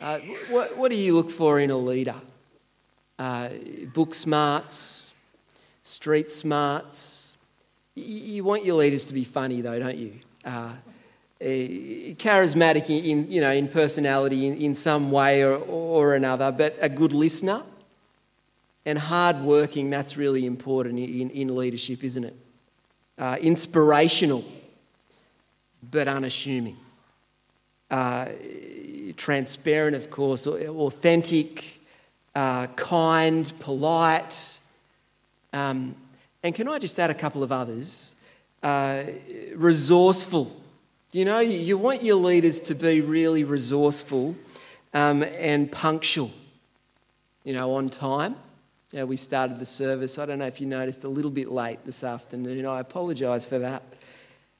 Uh, what, what do you look for in a leader? Uh, book smarts, street smarts. You, you, want your leaders to be funny, though, don't you? Uh, eh, charismatic in, you know, in personality in, in some way or, or another, but a good listener and hardworking. That's really important in, in leadership, isn't it? Uh, inspirational, but unassuming. Uh, transparent, of course, authentic, uh, kind, polite. Um, and can I just add a couple of others? Uh, resourceful. You know, you want your leaders to be really resourceful um, and punctual, you know, on time. Yeah, we started the service. I don't know if you noticed a little bit late this afternoon. I apologise for that.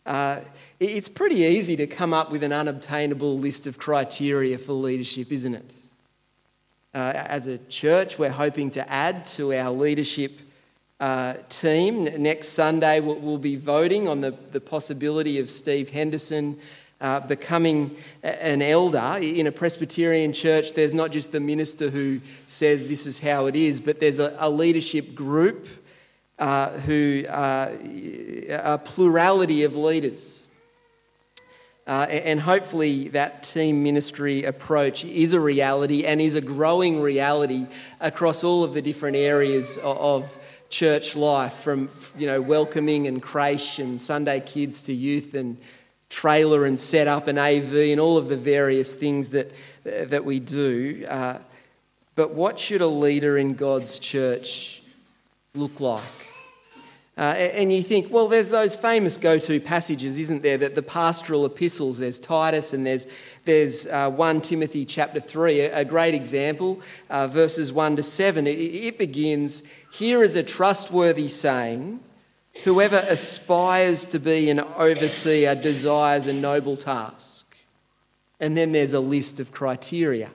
Uh, it's pretty easy to come up with an unobtainable list of criteria for leadership, isn't it? Uh, as a church, we're hoping to add to our leadership uh, team. Next Sunday, we'll, be voting on the, the possibility of Steve Henderson uh, becoming an elder in a Presbyterian church, there's not just the minister who says this is how it is, but there's a, a leadership group uh, who uh, a plurality of leaders. Uh, and hopefully, that team ministry approach is a reality and is a growing reality across all of the different areas of church life, from you know welcoming and creche and Sunday kids to youth and trailer and setup and AV and all of the various things that, that we do. Uh, but what should a leader in God's church look like? Uh, and you think, well, there's those famous go to passages, isn't there? That the pastoral epistles, there's Titus and there's, there's uh, 1 Timothy chapter 3, a, great example, uh, verses 1 to 7. It, it begins Here is a trustworthy saying Whoever aspires to be an overseer desires a noble task. And then there's a list of criteria.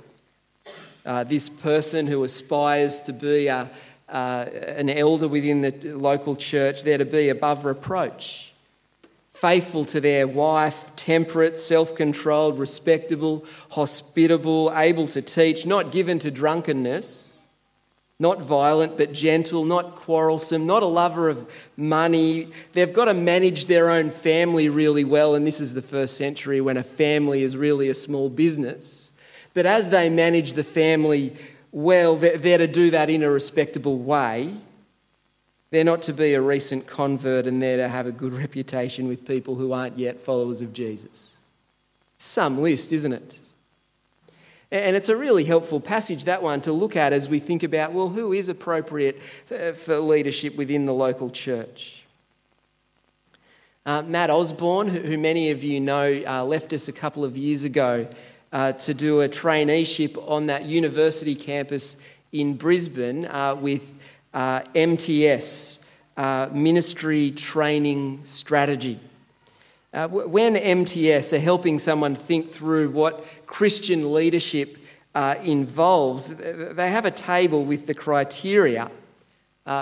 Uh, this person who aspires to be a, uh, an elder within the local church, they're to be above reproach, faithful to their wife, temperate, self controlled, respectable, hospitable, able to teach, not given to drunkenness not violent but gentle, not quarrelsome, not a lover of money. They've got to manage their own family really well, and this is the first century when a family is really a small business. But as they manage the family well, they're to do that in a respectable way. They're not to be a recent convert and they're to have a good reputation with people who aren't yet followers of Jesus. Some list, isn't it? And it's a really helpful passage, that one, to look at as we think about, well, who is appropriate for leadership within the local church? Uh, Matt Osborne, who many of you know, uh, left us a couple of years ago uh, to do a traineeship on that university campus in Brisbane uh, with uh, MTS, uh, Ministry Training Strategy. Uh, when MTS are helping someone think through what Christian leadership involves, they have a table with the criteria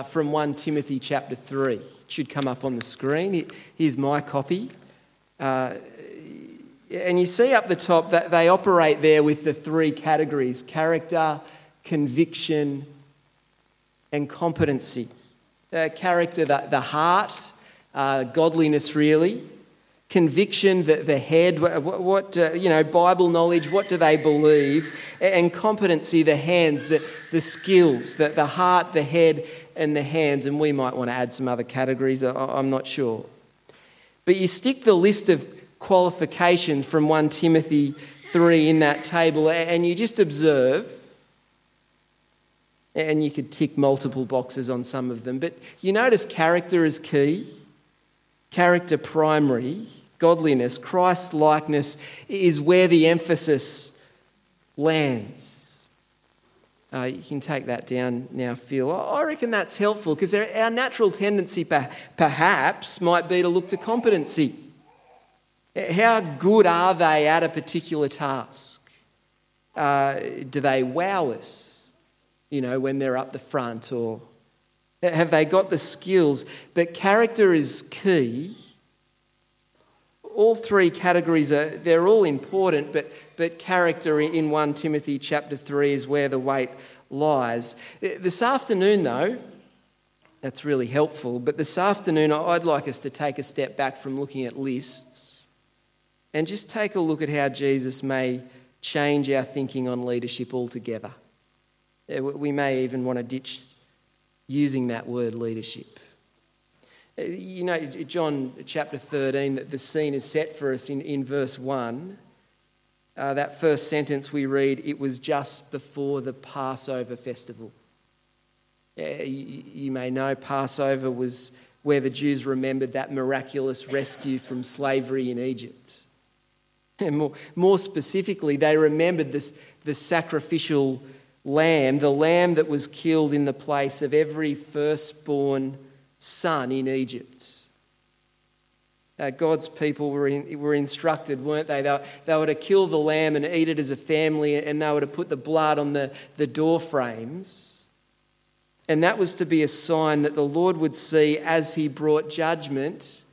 from 1 Timothy chapter 3. It should come up on the screen. Here's my copy. Uh, and you see up the top that they operate there with the three categories character, conviction, and competency. Uh, character, the, the heart, uh, godliness, really conviction, the, the head, what, what uh, you know, Bible knowledge, what do they believe, and competency, the hands, the, the skills, the, the heart, the head, and the hands. And we might want to add some other categories, I'm not sure. But you stick the list of qualifications from 1 Timothy 3 in that table, and you just observe. And you could tick multiple boxes on some of them. But you notice character is key, character primary, godliness, Christ likeness is where the emphasis lands. Uh, you can take that down now, Phil. I reckon that's helpful because our natural tendency perhaps might be to look to competency. How good are they at a particular task? Uh, do they wow us, you know, when they're up the front? Or have they got the skills? But character is key all three categories are they're all important, but, but character in 1 Timothy chapter 3 is where the weight lies. This afternoon, though, that's really helpful, but this afternoon I'd like us to take a step back from looking at lists and just take a look at how Jesus may change our thinking on leadership altogether. We may even want to ditch using that word leadership. Uh, you know, John chapter 13, that the scene is set for us in, in verse 1. Uh, that first sentence we read, it was just before the Passover festival. Uh, you, you may know Passover was where the Jews remembered that miraculous rescue from slavery in Egypt. And more, more specifically, they remembered this, the sacrificial lamb, the lamb that was killed in the place of every firstborn son in Egypt. Uh, God's people were, in, were instructed, weren't they? they? They were to kill the lamb and eat it as a family, and they were to put the blood on the, the door frames. And that was to be a sign that the Lord would see as he brought judgment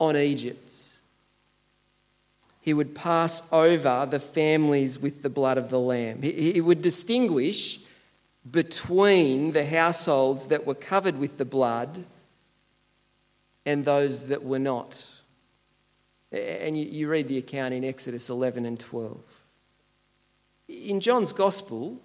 on Egypt. He would pass over the families with the blood of the lamb. He, would distinguish between the households that were covered with the blood and those that were not. And you, you, read the account in Exodus 11 and 12. In John's Gospel,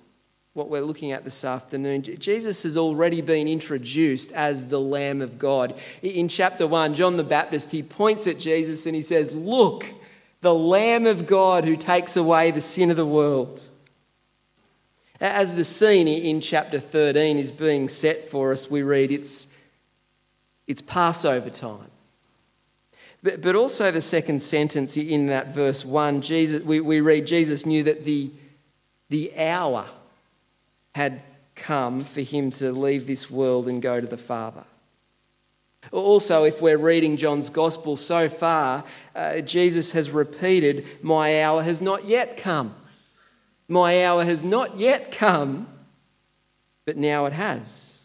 what we're looking at this afternoon, Jesus has already been introduced as the Lamb of God. In chapter 1, John the Baptist, he points at Jesus and he says, Look, the Lamb of God who takes away the sin of the world. As the scene in chapter 13 is being set for us, we read it's, it's Passover time. But, but also, the second sentence in that verse 1, Jesus, we, we read Jesus knew that the, the hour had come for him to leave this world and go to the Father. Also, if we're reading John's Gospel so far, uh, Jesus has repeated, My hour has not yet come. My hour has not yet come, but now it has.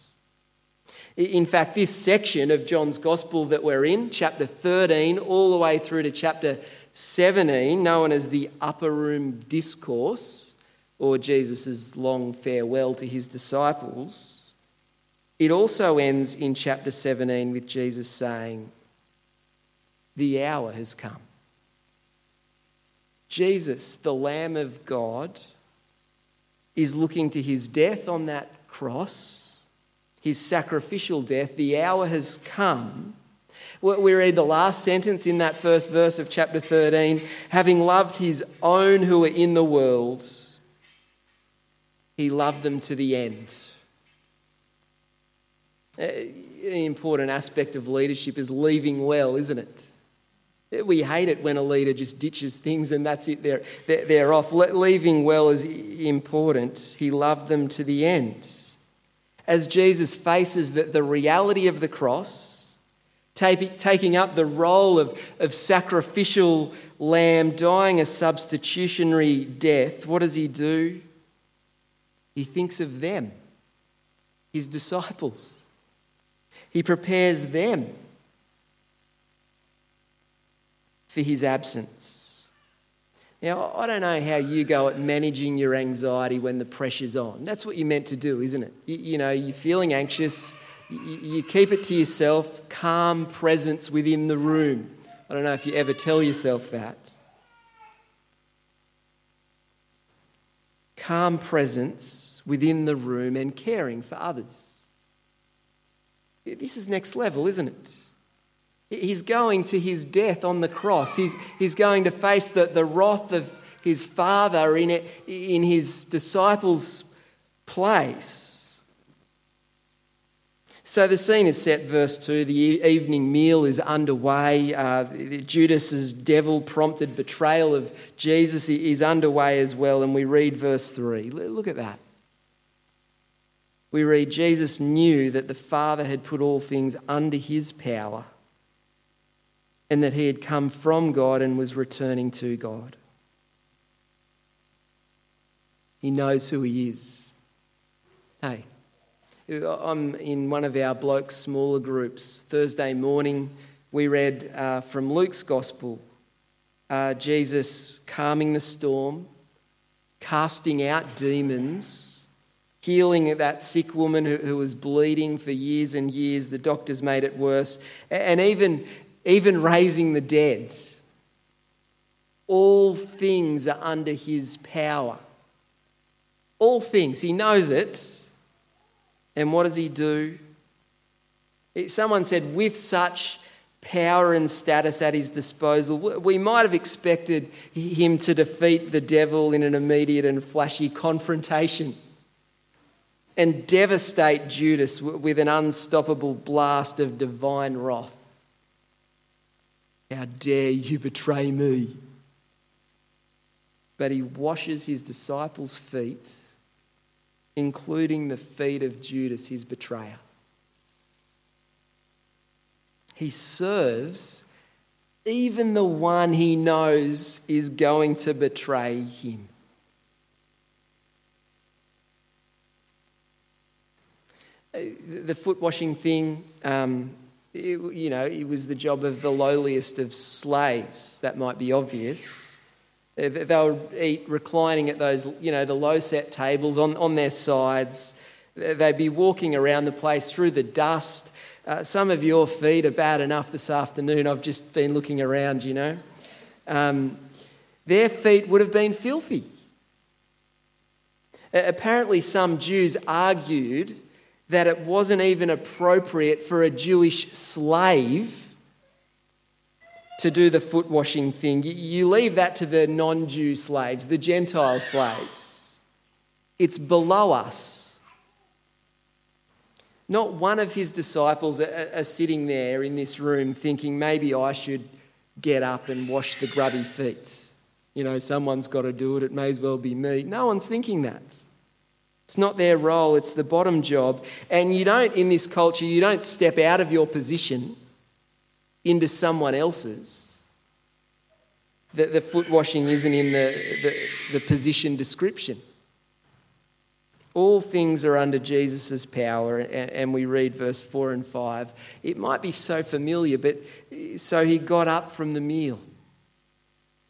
In fact, this section of John's Gospel that we're in, chapter 13, all the way through to chapter 17, known as the Upper Room Discourse, or Jesus' long farewell to his disciples, it also ends in chapter 17 with Jesus saying, The hour has come. Jesus, the Lamb of God, is looking to his death on that cross, his sacrificial death. The hour has come. We read the last sentence in that first verse of chapter 13 having loved his own who are in the world, he loved them to the end. An important aspect of leadership is leaving well, isn't it? We hate it when a leader just ditches things and that's it, they're, they're, off. Leaving well is important. He loved them to the end. As Jesus faces the, the reality of the cross, taking up the role of, of sacrificial lamb, dying a substitutionary death, what does he do? He thinks of them, his disciples. He prepares them for his absence. Now, I don't know how you go at managing your anxiety when the pressure's on. That's what you're meant to do, isn't it? You, you know, you're feeling anxious, you, you keep it to yourself, calm presence within the room. I don't know if you ever tell yourself that. Calm presence within the room and caring for others. This is next level, isn't it? He's going to his death on the cross. He's, he's going to face the, the wrath of his Father in, it, in his disciples' place. So the scene is set, verse 2. The evening meal is underway. Uh, Judas's devil prompted betrayal of Jesus is underway as well. And we read verse 3. Look at that. We read, Jesus knew that the Father had put all things under his power and that he had come from God and was returning to God. He knows who he is. Hey, I'm in one of our blokes' smaller groups Thursday morning. we read uh, from Luke's Gospel uh, Jesus calming the storm, casting out demons, healing that sick woman who, who was bleeding for years and years. The doctors made it worse, and even, even raising the dead. All things are under his power. All things. He knows it. And what does he do? Someone said, with such power and status at his disposal, we might have expected him to defeat the devil in an immediate and flashy confrontation and devastate Judas with an unstoppable blast of divine wrath. How dare you betray me? But he washes his disciples' feet including the feet of Judas, his betrayer. He serves even the one he knows is going to betray him. The foot washing thing, um, it, you know, it was the job of the lowliest of slaves. That might be obvious. They'll eat reclining at those, you know, the low set tables on, on their sides. They'd be walking around the place through the dust. Uh, some of your feet are bad enough this afternoon. I've just been looking around, you know. Um, their feet would have been filthy. Apparently, some Jews argued that it wasn't even appropriate for a Jewish slave to do the foot washing thing. You leave that to the non Jew slaves, the Gentile slaves. It's below us. Not one of his disciples are, sitting there in this room thinking, maybe I should get up and wash the grubby feet. You know, someone's got to do it, it may as well be me. No one's thinking that. It's not their role, it's the bottom job. And you don't, in this culture, you don't step out of your position into someone else's. The, the foot washing isn't in the, the, the position description. All things are under Jesus' power, and we read verse 4 and 5. It might be so familiar, but eh, so he got up from the meal,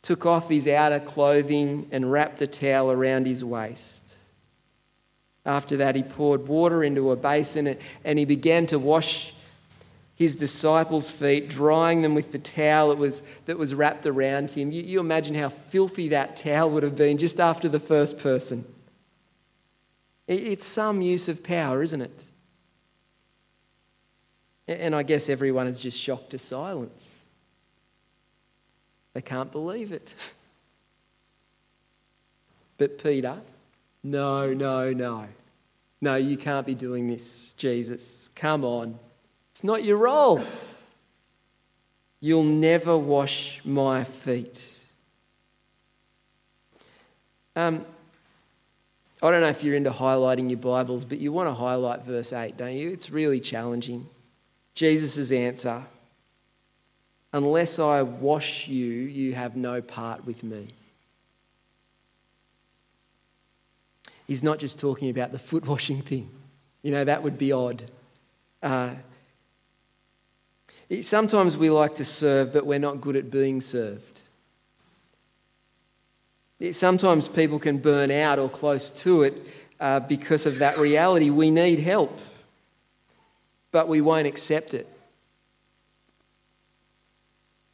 took off his outer clothing, and wrapped a towel around his waist. After that, he poured water into a basin and he began to wash his disciples' feet, drying them with the towel that was, that was wrapped around him. You, you imagine how filthy that towel would have been just after the first person. It, it's some use of power, isn't it? And I guess everyone is just shocked to silence. They can't believe it. But Peter, no, no, no. No, you can't be doing this, Jesus. Come on. It's not your role. You'll never wash my feet. Um, I don't know if you're into highlighting your Bibles, but you want to highlight verse 8, don't you? It's really challenging. Jesus' answer Unless I wash you, you have no part with me. He's not just talking about the foot washing thing. You know, that would be odd. Uh, Sometimes we like to serve, but we're not good at being served. Sometimes people can burn out or close to it uh, because of that reality. We need help, but we won't accept it.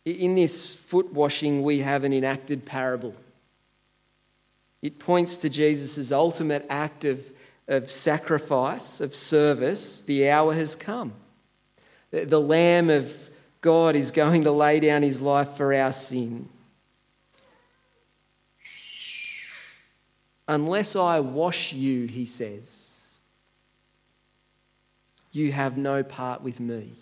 In this foot washing, we have an enacted parable. It points to Jesus' ultimate act of, of sacrifice, of service. The hour has come. The Lamb of God is going to lay down his life for our sin. Unless I wash you, he says, you have no part with me.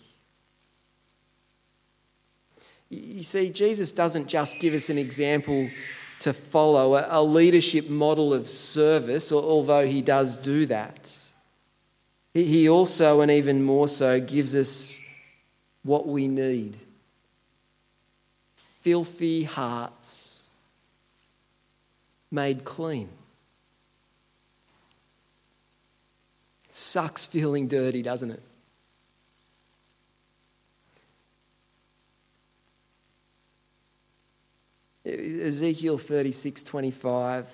You see, Jesus doesn't just give us an example to follow, a leadership model of service, although he does do that. He also, and even more so, gives us what we need filthy hearts made clean. sucks feeling dirty, doesn't it? Ezekiel 36 25.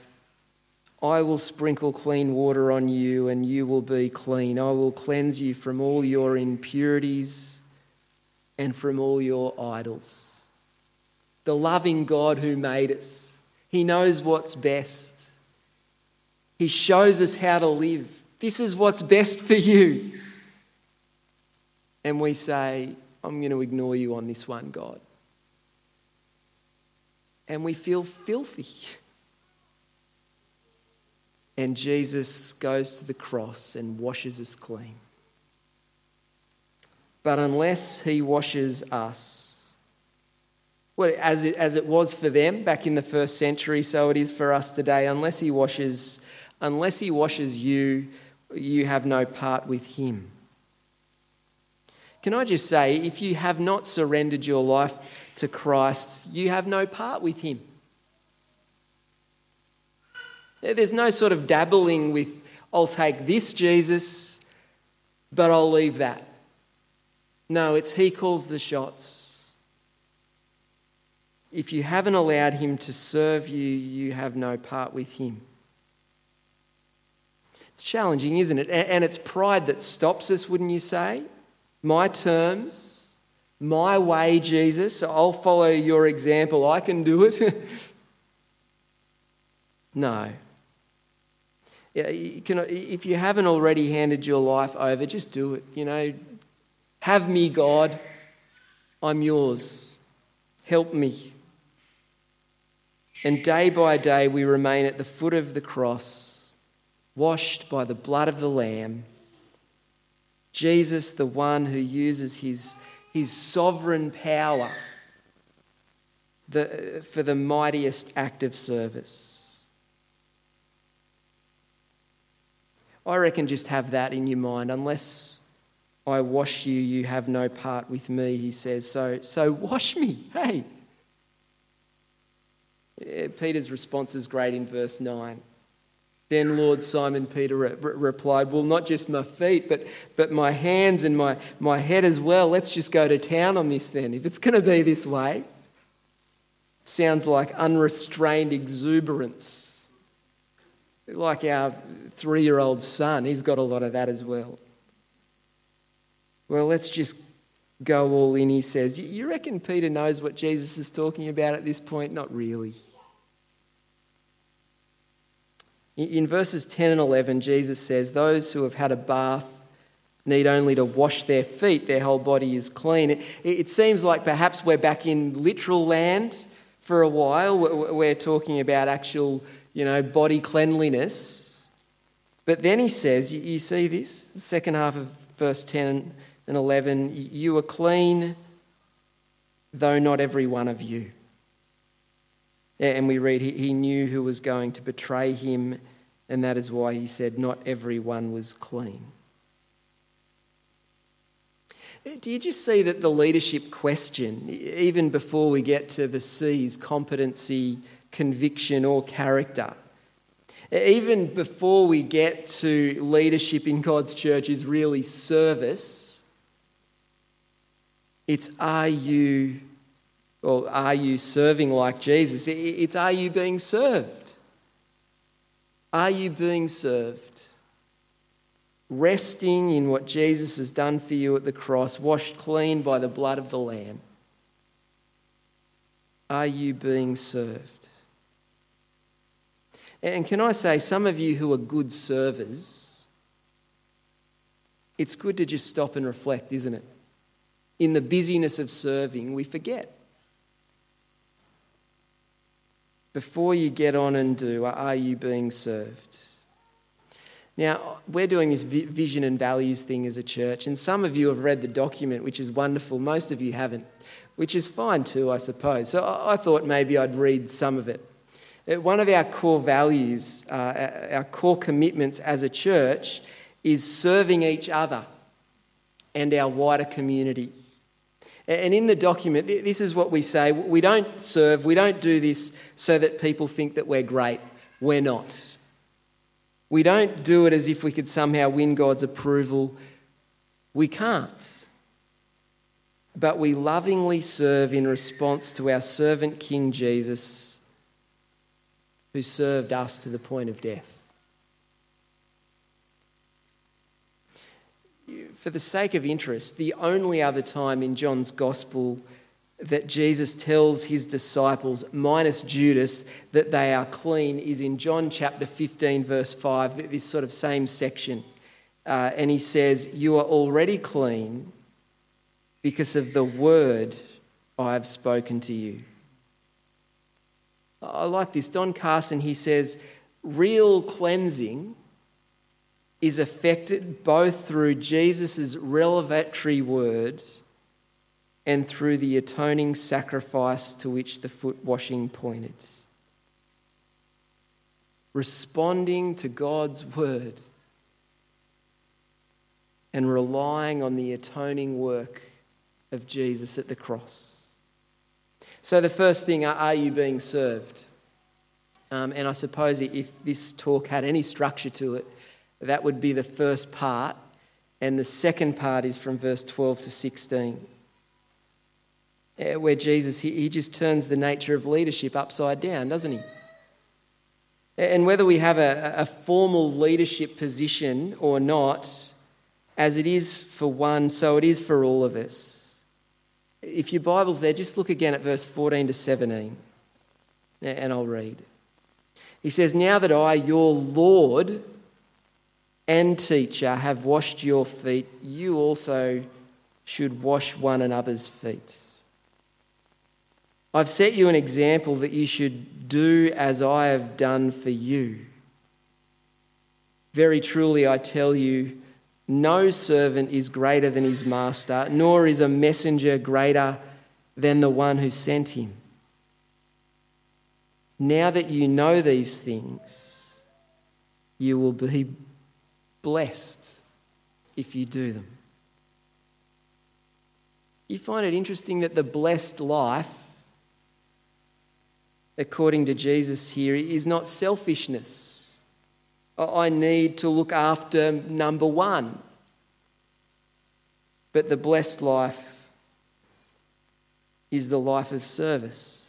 I will sprinkle clean water on you, and you will be clean. I will cleanse you from all your impurities and from all your idols. The loving God who made us, He knows what's best. He shows us how to live. This is what's best for you. And we say, I'm going to ignore you on this one, God. And we feel filthy. And Jesus goes to the cross and washes us clean. But unless he washes us, well, as it, as it was for them back in the first century, so it is for us today. Unless he washes, unless he washes you, you have no part with him. Can I just say, if you have not surrendered your life to Christ, you have no part with him. There's no sort of dabbling with, I'll take this Jesus, but I'll leave that. No, it's He calls the shots. If you haven't allowed Him to serve you, you have no part with Him. It's challenging, isn't it? And it's pride that stops us, wouldn't you say? My terms, my way, Jesus. I'll follow your example. I can do it. no. You can, if you haven't already handed your life over, just do it. You know, have me, God. I'm yours. Help me. And day by day, we remain at the foot of the cross, washed by the blood of the Lamb. Jesus, the one who uses his, his sovereign power the, for the mightiest act of service. I reckon just have that in your mind. Unless I wash you, you have no part with me, he says. So, so wash me. Hey. Peter's response is great in verse 9. Then Lord Simon Peter re- replied, Well, not just my feet, but, but my hands and my, my head as well. Let's just go to town on this then. If it's going to be this way, sounds like unrestrained exuberance like our three year old son, he's got a lot of that as well. Well, let's just go all in, he says. You reckon Peter knows what Jesus is talking about at this point? Not really. In verses 10 and 11, Jesus says, Those who have had a bath need only to wash their feet, their whole body is clean. It, it seems like perhaps we're back in literal land for a while. We're talking about actual you know, body cleanliness. But then he says, you see this, the second half of verse 10 and 11, you are clean, though not every one of you. And we read, he knew who was going to betray him, and that is why he said, not everyone was clean. Do you just see that the leadership question, even before we get to the C's, competency, conviction, or character. Even before we get to leadership in God's church, is really service. It's are you, or are you serving like Jesus? It's are you being served? Are you being served? Resting in what Jesus has done for you at the cross, washed clean by the blood of the Lamb. Are you being served? And can I say, some of you who are good servers, it's good to just stop and reflect, isn't it? In the busyness of serving, we forget. Before you get on and do, are you being served? Now, we're doing this vision and values thing as a church, and some of you have read the document, which is wonderful. Most of you haven't, which is fine too, I suppose. So I thought maybe I'd read some of it. Uh, one of our core values, uh, our core commitments as a church, is serving each other and our wider community. And in the document, this is what we say we don't serve, we don't do this so that people think that we're great. We're not. We don't do it as if we could somehow win God's approval. We can't. But we lovingly serve in response to our servant King Jesus who served us to the point of death. For the sake of interest, the only other time in John's Gospel that Jesus tells his disciples, minus Judas, that they are clean is in John chapter 15, verse 5, this sort of same section. Uh, and he says, You are already clean because of the word I have spoken to you. I like this. Don Carson, he says, real cleansing is affected both through Jesus' revelatory word and through the atoning sacrifice to which the foot washing pointed. Responding to God's word and relying on the atoning work of Jesus at the cross. So, the first thing are you being served? Um, and I suppose if this talk had any structure to it, that would be the first part. And the second part is from verse 12 to 16, eh, where Jesus, he, he just turns the nature of leadership upside down, doesn't he? And whether we have a, a formal leadership position or not, as it is for one, so it is for all of us. If your Bible's there, just look again at verse 14 to 17, and I'll read. He says, Now that I, your Lord and teacher, have washed your feet, you also should wash one another's feet. I've set you an example that you should do as I have done for you. Very truly, I tell you, no servant is greater than his master, nor is a messenger greater than the one who sent him. Now that you know these things, you will be blessed if you do them. You find it interesting that the blessed life, according to Jesus here, is not selfishness I need to look after number one. But the blessed life is the life of service.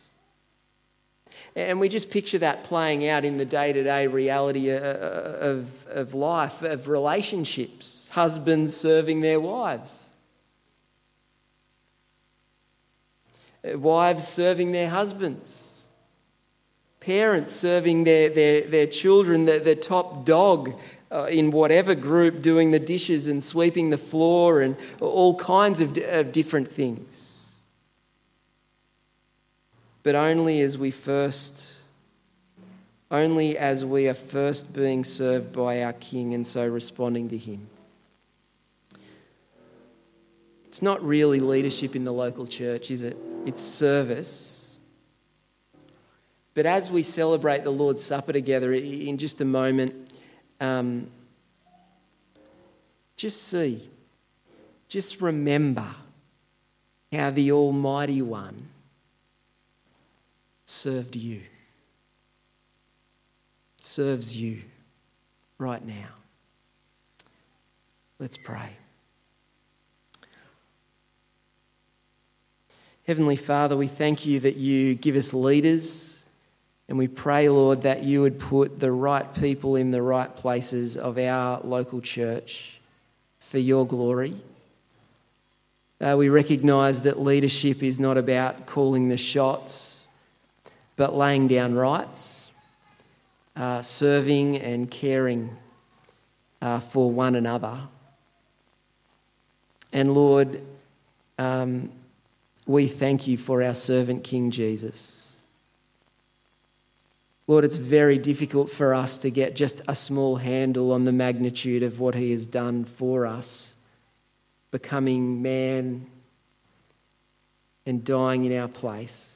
And we just picture that playing out in the day to day reality uh, uh, of, of life, of relationships, husbands serving their wives, uh, wives serving their husbands parents serving their, their, their children, the, the top dog uh, in whatever group, doing the dishes and sweeping the floor and all kinds of, of different things. But only as we first, only as we are first being served by our King and so responding to Him. It's not really leadership in the local church, is it? It's service but as we celebrate the Lord's Supper together in just a moment, um, just see, just remember how the Almighty One served you, serves you right now. Let's pray. Heavenly Father, we thank you that you give us leaders and we pray, Lord, that you would put the right people in the right places of our local church for your glory. Uh, we recognise that leadership is not about calling the shots, but laying down rights, uh, serving and caring uh, for one another. And Lord, um, we thank you for our servant King Jesus. Lord, it's very difficult for us to get just a small handle on the magnitude of what He has done for us, becoming man and dying in our place.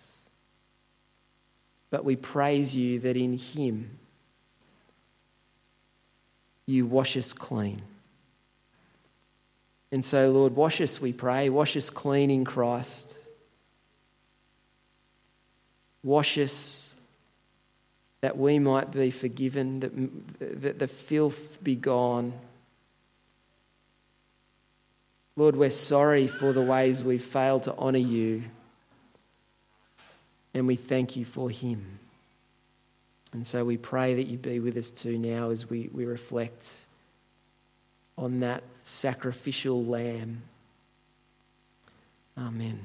But we praise you that in Him you wash us clean. And so, Lord, wash us, we pray. Wash us clean in Christ. Wash us that we might be forgiven, that, that the filth be gone. Lord, we're sorry for the ways we've failed to honour you, and we thank you for him. And so we pray that you be with us too now as we, we reflect on that sacrificial lamb. Amen.